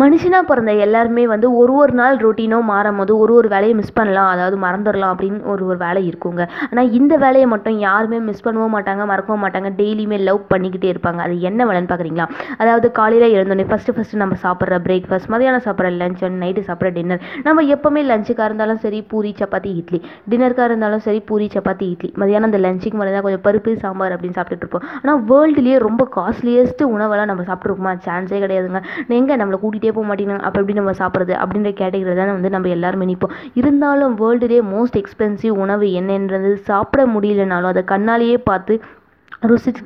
மனுஷனாக பிறந்த எல்லாருமே வந்து ஒரு ஒரு நாள் ரொட்டீனோ மாறும் போது ஒரு ஒரு வேலையை மிஸ் பண்ணலாம் அதாவது மறந்துடலாம் அப்படின்னு ஒரு ஒரு வேலை இருக்குங்க. ஆனால் இந்த வேலையை மட்டும் யாருமே மிஸ் பண்ணவும் மாட்டாங்க மறக்கவும் மாட்டாங்க டெய்லியுமே லவ் பண்ணிக்கிட்டே இருப்பாங்க. அது என்ன வேலைன்னு பார்க்குறீங்களா அதாவது காலையில் எழுந்தோடனே ஃபஸ்ட்டு ஃபஸ்ட்டு நம்ம சாப்பிட்ற பிரேக்ஃபாஸ்ட் மதியானம் சாப்பிட்ற லஞ்ச் அண்ட் நைட்டு சாப்பிட்ற டின்னர் நம்ம எப்போவுமே லஞ்சுக்காக இருந்தாலும் சரி பூரி சப்பாத்தி இட்லி. டின்னருக்காக இருந்தாலும் சரி பூரி சப்பாத்தி இட்லி. மதியானம் அந்த லஞ்சுக்கு மட்டும் தான் கொஞ்சம் பருப்பு சாம்பார் அப்படின்னு சாப்பிட்டுட்டு இருப்போம். ஆனால் வேர்ல்டுலேயே ரொம்ப காஸ்ட்லியஸ்ட் உணவெல்லாம் நம்ம சாப்பிட்ருக்கோமா சான்ஸே கிடையாதுங்க. எங்கே நம்மளை கூட்டிகிட்டு போக மாட்டேங்கிறாங்க. அப்போ எப்படி நம்ம சாப்பிட்றது? அப்படின்ற கேட்டகரியில் தான் வந்து நம்ம எல்லாருமே நிற்போம். இருந்தாலும் வேர்ல்டுலேயே மோஸ்ட் எக்ஸ்பென்சிவ் உணவு என்னன்றது சாப்பிட முடியலனாலும் அதை கண்ணாலேயே பார்த்து ருசிச்சு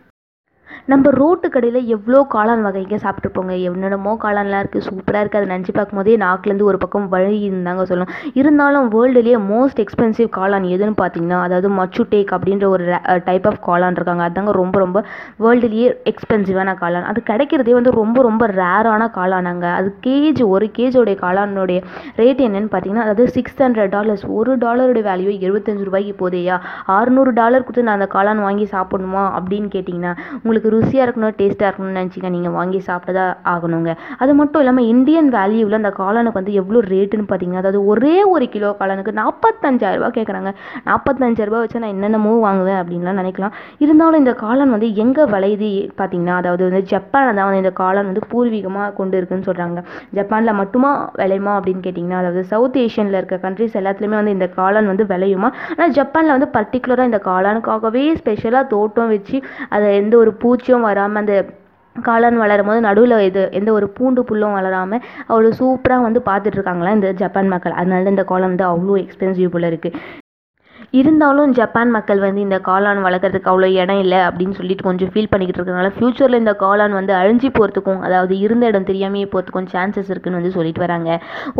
நம்ம ரோட்டு கடையில் எவ்வளோ காளான் வகைங்க சாப்பிட்ருப்போங்க என்னென்னமோ காளான்லாம் இருக்குது சூப்பராக இருக்குது அதை நினச்சி பார்க்கும்போதே நாக்குலேருந்து ஒரு பக்கம் வழி இருந்தாங்க சொல்லணும். இருந்தாலும் வேர்ல்டுலேயே மோஸ்ட் எக்ஸ்பென்சிவ் காளான் எதுன்னு பார்த்தீங்கன்னா அதாவது மச்சு டேக் அப்படின்ற ஒரு டைப் ஆஃப் காளான் இருக்காங்க. அதுதாங்க ரொம்ப ரொம்ப வேர்ல்டுலேயே எக்ஸ்பென்சிவான காளான். அது கிடைக்கிறதே வந்து ரொம்ப ரொம்ப ரேரான காளானாங்க. அது கேஜ் ஒரு கேஜோடைய காளானுடைய ரேட் என்னென்னு பார்த்தீங்கன்னா அதாவது சிக்ஸ் ஹண்ட்ரட் டாலர்ஸ் ஒரு டாலருடைய வேல்யூ எழுபத்தஞ்சு ரூபாய்க்கு போதேயா? அறுநூறு டாலர் கொடுத்து நான் அந்த காளான் வாங்கி சாப்பிடணுமா அப்படின்னு கேட்டிங்கன்னா உங்களுக்கு ருசியாக இருக்கணும் டேஸ்ட்டாக இருக்கணும்னு நினச்சிங்க நீங்கள் வாங்கி சாப்பிட்டதா ஆகணுங்க. அது மட்டும் இல்லாமல் இந்தியன் வேல்யூவில் அந்த காளானுக்கு வந்து எவ்வளோ ரேட்டுன்னு பார்த்தீங்கன்னா அதாவது ஒரே ஒரு கிலோ காளானுக்கு நாற்பத்தஞ்சாயிரரூபா கேட்குறாங்க நாற்பத்தஞ்சாயிரரூபா வச்சு நான் என்னென்னமோ வாங்குவேன் அப்படின்லாம் நினைக்கலாம். இருந்தாலும் இந்த காளான் வந்து எங்கே விளையுது பார்த்தீங்கன்னா அதாவது வந்து ஜப்பானில் தான் வந்து இந்த காளான் வந்து பூர்வீகமாக கொண்டு இருக்குன்னு சொல்கிறாங்க ஜப்பானில் மட்டுமா விளையுமா அப்படின்னு கேட்டிங்கன்னா அதாவது சவுத் ஏஷியனில் இருக்க கண்ட்ரிஸ் எல்லாத்துலேயுமே வந்து இந்த காளான் வந்து விளையுமா? ஆனால் ஜப்பானில் வந்து பர்டிகுலராக இந்த காளானுக்காகவே ஸ்பெஷலாக தோட்டம் வச்சு அதை எந்த ஒரு பூ பூச்சியும் வராமல் அந்த காளான் வளரும் போது நடுவில் இது எந்த ஒரு பூண்டு புல்லும் வளராமல் அவ்வளோ சூப்பராக வந்து பார்த்துட்ருக்காங்களா இந்த ஜப்பான் மக்கள். அதனால இந்த காளான் வந்து அவ்வளோ எக்ஸ்பென்சிவ் போல் இருக்குது இருந்தாலும் ஜப்பான் மக்கள் வந்து இந்த காளான் வளர்க்குறதுக்கு அவ்வளோ இடம் இல்லை அப்படின்னு சொல்லிட்டு கொஞ்சம் ஃபீல் பண்ணிக்கிட்டு இருக்கனால ஃப்யூச்சரில் இந்த காளான் வந்து அழிஞ்சு போகிறதுக்கும் அதாவது இருந்த இடம் தெரியாமையே போகிறதுக்கும் சான்சஸ் இருக்குன்னு வந்து சொல்லிட்டு வராங்க.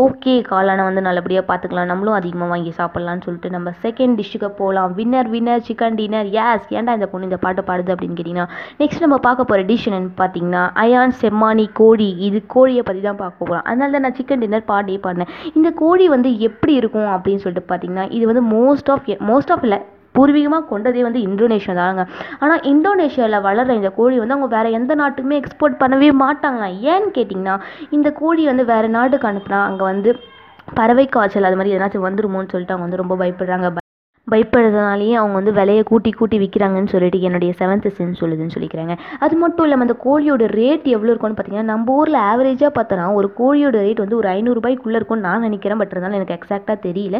ஓகே காளானை வந்து நல்லபடியாக பார்த்துக்கலாம். நம்மளும் அதிகமாக வாங்கி சாப்பிட்லான்னு சொல்லிட்டு நம்ம செகண்ட் டிஷ்ஷுக்கு போகலாம் winner winner chicken dinner yes ஏன்டா இந்த பொண்ணு இந்த பாட்டு பாடுது அப்படின்னு கேட்டிங்கன்னா நெக்ஸ்ட் நம்ம பார்க்க போகிற டிஷ் என்னன்னு பார்த்தீங்கன்னா அயான் செம்மானி கோழி. இது கோழியை பற்றி தான் பார்க்க போகலாம் அதனால தான் நான் சிக்கன் டின்னர் பாடியே பாடினேன். இந்த கோழி வந்து எப்படி இருக்கும் அப்படின்னு சொல்லிட்டு பார்த்தீங்கன்னா இது வந்து மோஸ்ட் ஆஃப் மோஸ்ட் ஆஃப் இல்லை பூர்வீகமாக கொண்டதே வந்து இந்தோனேஷியா தாங்க. ஆனால் இந்தோனேஷியாவில் வளர்கிற இந்த கோழி வந்து அவங்க வேறு எந்த நாட்டுக்குமே எக்ஸ்போர்ட் பண்ணவே மாட்டாங்க. ஏன்னு கேட்டிங்கன்னா இந்த கோழி வந்து வேறு நாட்டுக்கு அனுப்புனா அங்கே வந்து பறவை காய்ச்சல் அது மாதிரி எதனாச்சும் வந்துருமோன்னு சொல்லிட்டு அவங்க வந்து ரொம்ப பயப்படுறாங்க. பயப்படுறதுனாலேயே அவங்க வந்து விலையை கூட்டி கூட்டி விற்கிறாங்கன்னு சொல்லிட்டு என்னுடைய செவன்த் சென்ஸ் சொல்லுதுன்னு சொல்லிக்கிறாங்க. அது மட்டும் இல்லாமல் அந்த கோழியோட ரேட் எவ்வளோ இருக்கும்னு பார்த்தீங்கன்னா நம்ம ஊரில் ஆவரேஜாக பார்த்தோன்னா ஒரு கோழியோட ரேட் வந்து ஒரு ஐநூறுரூபாய்க்குள்ளே இருக்கும்னு நான் நினைக்கிறேன். பட் இருந்தாலும் எனக்கு எக்ஸாக்டாக தெரியல.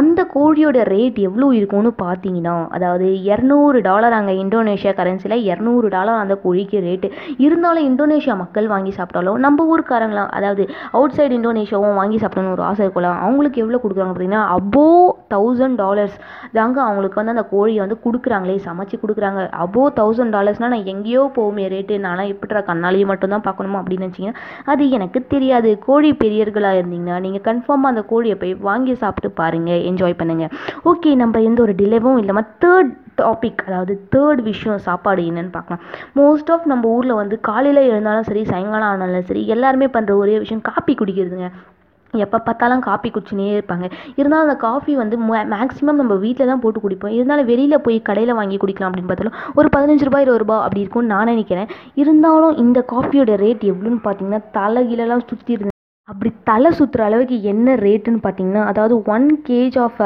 அந்த கோழியோட ரேட் எவ்வளோ இருக்கும்னு பார்த்தீங்கன்னா அதாவது இரநூறு டாலர் அங்கே இந்தோனேஷியா கரன்சியில் இரநூறு டாலர் அந்த கோழிக்கு ரேட்டு இருந்தாலும் இந்தோனேஷியா மக்கள் வாங்கி சாப்பிட்டாலும் நம்ம ஊருக்காரங்களாம் அதாவது அவுட் சைடு இந்தோனேஷியாவும் வாங்கி சாப்பிடணும்னு ஒரு ஆசை இருக்கலாம் அவங்களுக்கு எவ்வளோ கொடுக்குறாங்க பார்த்தீங்கன்னா அபோவ் தௌசண்ட் டாலர்ஸ் தாங்க அவங்களுக்கு வந்து அந்த கோழியை வந்து கொடுக்குறாங்களே சமைச்சு கொடுக்குறாங்க. அபோ தௌசண்ட் டாலர்ஸ்னால் நான் எங்கேயோ போகுமே ரேட்டு நான்லாம் எப்படிடா கண்ணாலேயே மட்டும்தான் பார்க்கணுமா அப்படின்னு நினச்சிங்கன்னா அது எனக்கு தெரியாது. கோழி பெரியர்களாக இருந்தீங்கன்னா நீங்கள் கன்ஃபார்மாக அந்த கோழியை போய் வாங்கி சாப்பிட்டு பாருங்கள் என்ஜாய் பண்ணுங்கள் ஓகே நம்ம எந்த ஒரு டிலேவும் இல்லாமல் தேர்ட் டாபிக் அதாவது தேர்ட் விஷயம் சாப்பாடு என்னன்னு பார்க்கலாம். மோஸ்ட் ஆஃப் நம்ம ஊரில் வந்து காலையில் எழுந்தாலும் சரி சாயங்காலம் ஆனாலும் சரி எல்லாருமே பண்ணுற ஒரே விஷயம் காப்பி குடிக்கிறதுங்க. எப்போ பார்த்தாலும் காப்பி குடிச்சுனே இருப்பாங்க. இருந்தாலும் அந்த காஃபி வந்து மேக்ஸிமம் நம்ம வீட்டில் தான் போட்டு குடிப்போம். இருந்தாலும் வெளியில் போய் கடையில் வாங்கி குடிக்கலாம் அப்படின்னு பார்த்தாலும் ஒரு பதினஞ்சு ரூபாய் இருபது ரூபாய் அப்படி இருக்கும்னு நான் நினைக்கிறேன். இருந்தாலும் இந்த காஃபியோட ரேட் எவ்வளோன்னு பார்த்தீங்கன்னா தலைகீழெல்லாம் சுற்றி இருந்து அப்படி தலை சுற்றுற அளவுக்கு என்ன ரேட்டுன்னு பார்த்தீங்கன்னா அதாவது ஒன் கேஜ் ஆஃப்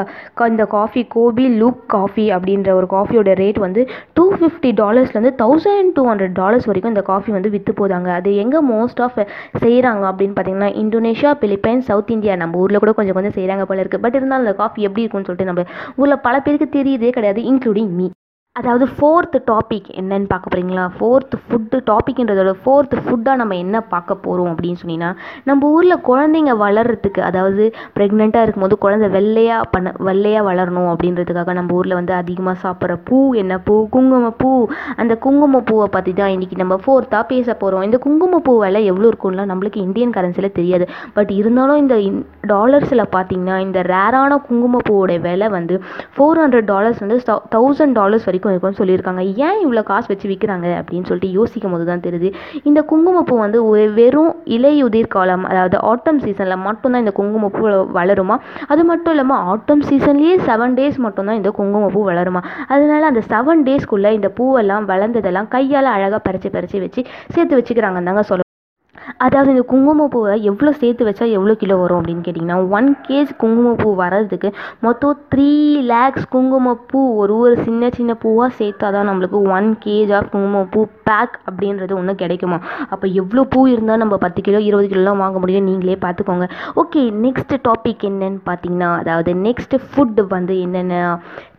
இந்த காஃபி கோபி லுக் காஃபி அப்படின்ற ஒரு காஃபியோட ரேட் வந்து டூ ஃபிஃப்டி டாலர்ஸ்லேருந்து தௌசண்ட் டூ ஹண்ட்ரட் டாலர்ஸ் வரைக்கும் இந்த காஃபி வந்து விற்று போதாங்க அது எங்கே மோஸ்ட் ஆஃப் uh, செய்கிறாங்க அப்படின்னு பார்த்தீங்கன்னா இந்தோனேஷியா பிலிப்பைன்ஸ் சவுத் இந்தியா நம்ம ஊரில் கூட கொஞ்சம் கொஞ்சம் செய்கிறாங்க போல இருக்குது பட் இருந்தாலும் அந்த காஃபி எப்படி இருக்கும்னு சொல்லிட்டு நம்ம ஊரில் பல பேருக்கு தெரியுதே கிடையாது இன்க்ளூடிங் மீ அதாவது ஃபோர்த்து டாபிக் என்னன்னு பார்க்க போகிறீங்களா ஃபோர்த்து ஃபுட்டு டாபிக்ன்றதோட ஃபோர்த்து ஃபுட்டாக நம்ம என்ன பார்க்க போகிறோம் அப்படின்னு சொன்னிங்கன்னா நம்ம ஊரில் குழந்தைங்க வளர்கிறதுக்கு அதாவது ப்ரெக்னெண்ட்டாக இருக்கும்போது குழந்தை வெள்ளையாக பண்ண வெள்ளையாக வளரணும் அப்படின்றதுக்காக நம்ம ஊரில் வந்து அதிகமாக சாப்பிட்ற பூ என்ன பூ? குங்குமப்பூ. அந்த குங்குமப்பூவை பற்றி தான் இன்றைக்கி நம்ம ஃபோர்த்தாக பேச போகிறோம் இந்த குங்குமப்பூ விலை எவ்வளோ இருக்கும்ல நம்மளுக்கு இந்தியன் கரன்சியில் தெரியாது. பட் இருந்தாலும் இந்த டாலர்ஸில் பார்த்தீங்கன்னா இந்த ரேரான குங்குமப்பூவோடைய விலை வந்து ஃபோர் ஹண்ட்ரட் டாலர்ஸ் வந்து தௌசண்ட் டாலர்ஸ் வரைக்கும் வரைக்கும் இருக்கும்னு சொல்லியிருக்காங்க. ஏன் இவ்வளோ காசு வச்சு விற்கிறாங்க அப்படின்னு சொல்லிட்டு யோசிக்கும் போது தான் தெரியுது. இந்த குங்குமப்பூ வந்து வெறும் இலையுதிர் காலம் அதாவது ஆட்டம் சீசனில் மட்டும்தான் இந்த குங்குமப்பூ வளருமா? அது மட்டும் இல்லாமல் ஆட்டம் சீசன்லேயே செவன் டேஸ் மட்டும்தான் இந்த குங்குமப்பூ வளருமா? அதனால அந்த செவன் டேஸ்க்குள்ளே இந்த பூவெல்லாம் வளர்ந்ததெல்லாம் கையால் அழகாக பறித்து பறித்து வச்சு சேர்த்து வச்சுக்கிறாங்கன்னு தாங்க சொல்ல அதாவது இந்த குங்குமப்பூவை எவ்வளோ சேர்த்து வச்சா எவ்வளோ கிலோ வரும் அப்படின்னு கேட்டிங்கன்னா ஒன் கேஜ் குங்குமப்பூ வர்றதுக்கு மொத்தம் த்ரீ லேக்ஸ் குங்குமப்பூ ஒரு ஒரு சின்ன சின்ன பூவாக சேர்த்தா தான் நம்மளுக்கு ஒன் கேஜ் ஆஃப் குங்குமப்பூ பேக் அப்படின்றது ஒன்று கிடைக்குமா? அப்போ எவ்வளோ பூ இருந்தால் நம்ம பத்து கிலோ இருபது கிலோலாம் வாங்க முடியும் நீங்களே பார்த்துக்கோங்க. ஓகே நெக்ஸ்ட் டாபிக் என்னன்னு பார்த்தீங்கன்னா அதாவது நெக்ஸ்ட் ஃபுட்டு வந்து என்னென்ன?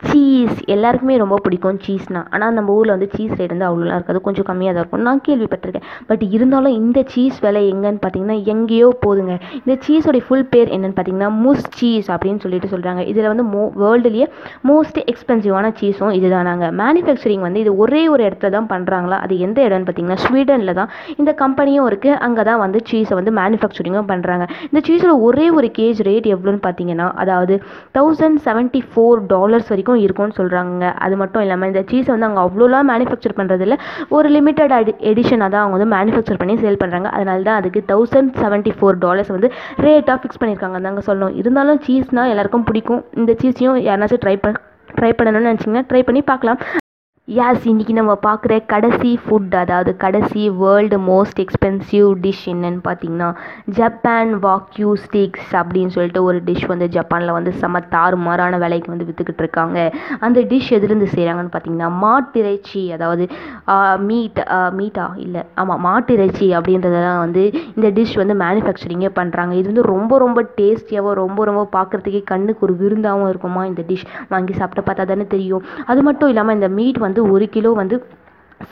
சீஸ் எல்லாருக்குமே ரொம்ப பிடிக்கும் சீஸ்னால் ஆனால் நம்ம ஊரில் வந்து சீஸ் ரேட் வந்து அவ்வளோலாம் இருக்காது. கொஞ்சம் கம்மியாக தான் இருக்கும். நான் கேள்விப்பட்டிருக்கேன். பட் இருந்தாலும் இந்த சீஸ் விலை எங்கேன்னு பார்த்தீங்கன்னா எங்கேயோ போதுங்க. இந்த சீஸோடைய ஃபுல் பேர் என்னென்னு பார்த்தீங்கன்னா முஸ் சீஸ் அப்படின்னு சொல்லிட்டு சொல்கிறாங்க இதில் வந்து மோ வேர்ல்டுலேயே மோஸ்ட் எக்ஸ்பென்சிவான சீஸும் இது தானாங்க மேனுஃபேக்சரிங் வந்து இது ஒரே ஒரு இடத்துல தான் பண்ணுறாங்களா அது எந்த இடம்னு பார்த்தீங்கன்னா ஸ்வீடனில் தான். இந்த கம்பெனியும் இருக்குது அங்கே தான் வந்து சீஸை வந்து மேனுஃபேக்சரிங்கும் பண்ணுறாங்க இந்த சீஸோட ஒரே ஒரு கேஜ் ரேட் எவ்வளோன்னு பார்த்தீங்கன்னா அதாவது தௌசண்ட் செவன்ட்டி ஃபோர் டாலர்ஸ் வரைக்கும் இருக்கும்னு சொல்கிறாங்க அது மட்டும் இல்லாமல் இந்த சீஸை வந்து அங்கே அவ்வளோலாம் மேனுஃபேக்சர் பண்ணுறதில்ல ஒரு லிமிட்டட் எடிஷனாக தான் அவங்க வந்து மேனுஃபேக்சர் பண்ணி சேல் பண்ணுறாங்க அதனால தான் அதுக்கு தௌசண்ட் செவன்ட்டி ஃபோர் டாலர்ஸ் வந்து ரேட்டாக ஃபிக்ஸ் பண்ணியிருக்காங்க. தாங்க சொல்லணும். இருந்தாலும் சீஸ்னால் எல்லாருக்கும் பிடிக்கும். இந்த சீஸையும் யாருனாச்சும் ட்ரை பண்ண ட்ரை பண்ணணும்னு நினச்சிங்கன்னா ட்ரை பண்ணி பார்க்கலாம். யாஸ் இன்றைக்கி நம்ம பார்க்குற கடைசி ஃபுட் அதாவது கடைசி வேர்ல்டு மோஸ்ட் எக்ஸ்பென்சிவ் டிஷ் என்னன்னு பார்த்தீங்கன்னா ஜப்பான் வாக்யூ ஸ்டிக்ஸ் அப்படின்னு சொல்லிட்டு ஒரு டிஷ் வந்து ஜப்பானில் வந்து செம தாறுமாறான விலைக்கு வந்து விற்றுக்கிட்டு இருக்காங்க. அந்த டிஷ் எதுலேருந்து செய்கிறாங்கன்னு பார்த்தீங்கன்னா மாட்டிறைச்சி அதாவது மீட் மீட்டா இல்லை ஆமாம் மாட்டிறைச்சி அப்படின்றதெல்லாம் வந்து இந்த டிஷ் வந்து மேனுஃபேக்சரிங்கே பண்ணுறாங்க இது வந்து ரொம்ப ரொம்ப டேஸ்டியாகவும் ரொம்ப ரொம்ப பார்க்குறதுக்கே கண்ணுக்கு ஒரு விருந்தாகவும் இருக்குமா இந்த டிஷ் வாங்கி சாப்பிட்டு பார்த்தா தானே தெரியும். அது மட்டும் இல்லாமல் இந்த மீட் வந்து வந்து ஒரு கிலோ வந்து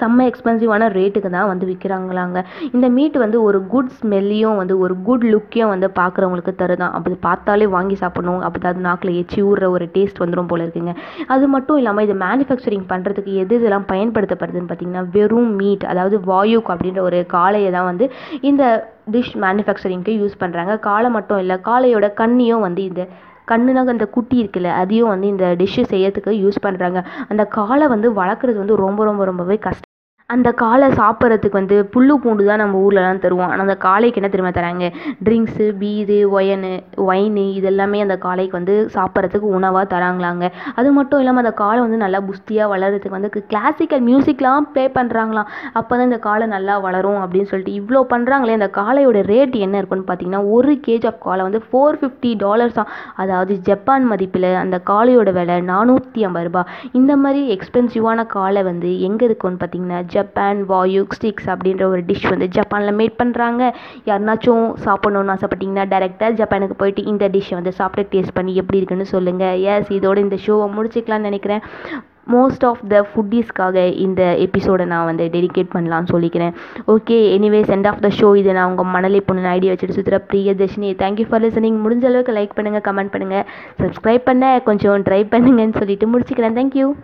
செம்ம எக்ஸ்பென்சிவான ரேட்டுக்கு தான் வந்து விற்கிறாங்களாங்க இந்த மீட் வந்து ஒரு குட் ஸ்மெல்லையும் வந்து ஒரு குட் லுக்கையும் வந்து பார்க்குறவங்களுக்கு தருதான். அப்படி பார்த்தாலே வாங்கி சாப்பிடணும். அப்படி அது நாக்கில் எச்சி ஊறுற ஒரு டேஸ்ட் வந்துடும் போல இருக்குங்க. அது மட்டும் இல்லாமல் இது மேனுஃபேக்சரிங் பண்ணுறதுக்கு எது இதெல்லாம் பயன்படுத்தப்படுதுன்னு பார்த்தீங்கன்னா வெறும் மீட் அதாவது வாயுக் அப்படின்ற ஒரு காளையை தான் வந்து இந்த டிஷ் மேனுஃபேக்சரிங்க்கு யூஸ் பண்ணுறாங்க காளை மட்டும் இல்லை காளையோட கண்ணியும் வந்து இந்த கண்ணுனாக அந்த குட்டி இருக்குல்ல அதையும் வந்து இந்த டிஷ்ஷு செய்யறதுக்கு யூஸ் பண்ணுறாங்க அந்த காலை வந்து வளர்க்குறது வந்து ரொம்ப ரொம்ப ரொம்பவே கஷ்டம். அந்த காளை சாப்பிட்றதுக்கு வந்து புல்லு பூண்டு தான் நம்ம ஊர்லலாம் தருவோம். ஆனால் அந்த காளைக்கு என்ன தெரியுமா தராங்க? ட்ரிங்க்ஸு பீரு ஒயனு ஒயினு இதெல்லாமே அந்த காளைக்கு வந்து சாப்பிட்றதுக்கு உணவாக தராங்களாங்க. அது மட்டும் இல்லாமல் அந்த காளை வந்து நல்லா புஸ்தியாக வளர்கிறதுக்கு வந்து கிளாசிக்கல் மியூசிக்லாம் ப்ளே பண்ணுறாங்களாம் அப்போ தான் இந்த காளை நல்லா வளரும் அப்படின்னு சொல்லிட்டு இவ்வளோ பண்ணுறாங்களே அந்த காளையோட ரேட் என்ன இருக்குன்னு பார்த்தீங்கன்னா ஒரு கேஜ் ஆஃப் காளை வந்து ஃபோர் ஃபிஃப்டி டாலர்ஸாம் அதாவது ஜப்பான் மதிப்பில் அந்த காளையோட விலை நானூற்றி ஐம்பது ரூபாய். இந்த மாதிரி எக்ஸ்பென்சிவான காளை வந்து எங்கே இருக்குன்னு பார்த்தீங்கன்னா ஜப்பான் வாயு ஸ்டிக்ஸ் அப்படின்ற ஒரு டிஷ் வந்து ஜப்பானில் மேட் பண்ணுறாங்க யாருனாச்சும் சாப்பிட்ணுன்னு ஆசைப்பட்டிங்கன்னா டேரெக்டாக ஜப்பானுக்கு போயிட்டு இந்த டிஷ்ஷை வந்து சாப்பிட்டு டேஸ்ட் பண்ணி எப்படி இருக்குன்னு சொல்லுங்கள் எஸ் இதோட இந்த ஷோவை முடிச்சுக்கலாம்னு நினைக்கிறேன். மோஸ்ட் ஆஃப் த ஃபுட்டீஸ்க்காக இந்த எபிசோடை நான் வந்து டெடிகேட் பண்ணலாம்னு சொல்லிக்கிறேன். Okay anyways end of the show இதை நான் உங்கள் மணலை பொண்ணு ஐடியா வச்சுட்டு சுற்றுற பிரியதர்ஷினி தேங்க்யூ ஃபார் லிசனிங் முடிஞ்ச அளவுக்கு லைக் பண்ணுங்கள் கமெண்ட் பண்ணுங்கள் சப்ஸ்கிரைப் பண்ண கொஞ்சம் ட்ரை பண்ணுங்கன்னு சொல்லிட்டு முடிச்சுக்கிறேன். தேங்க்யூ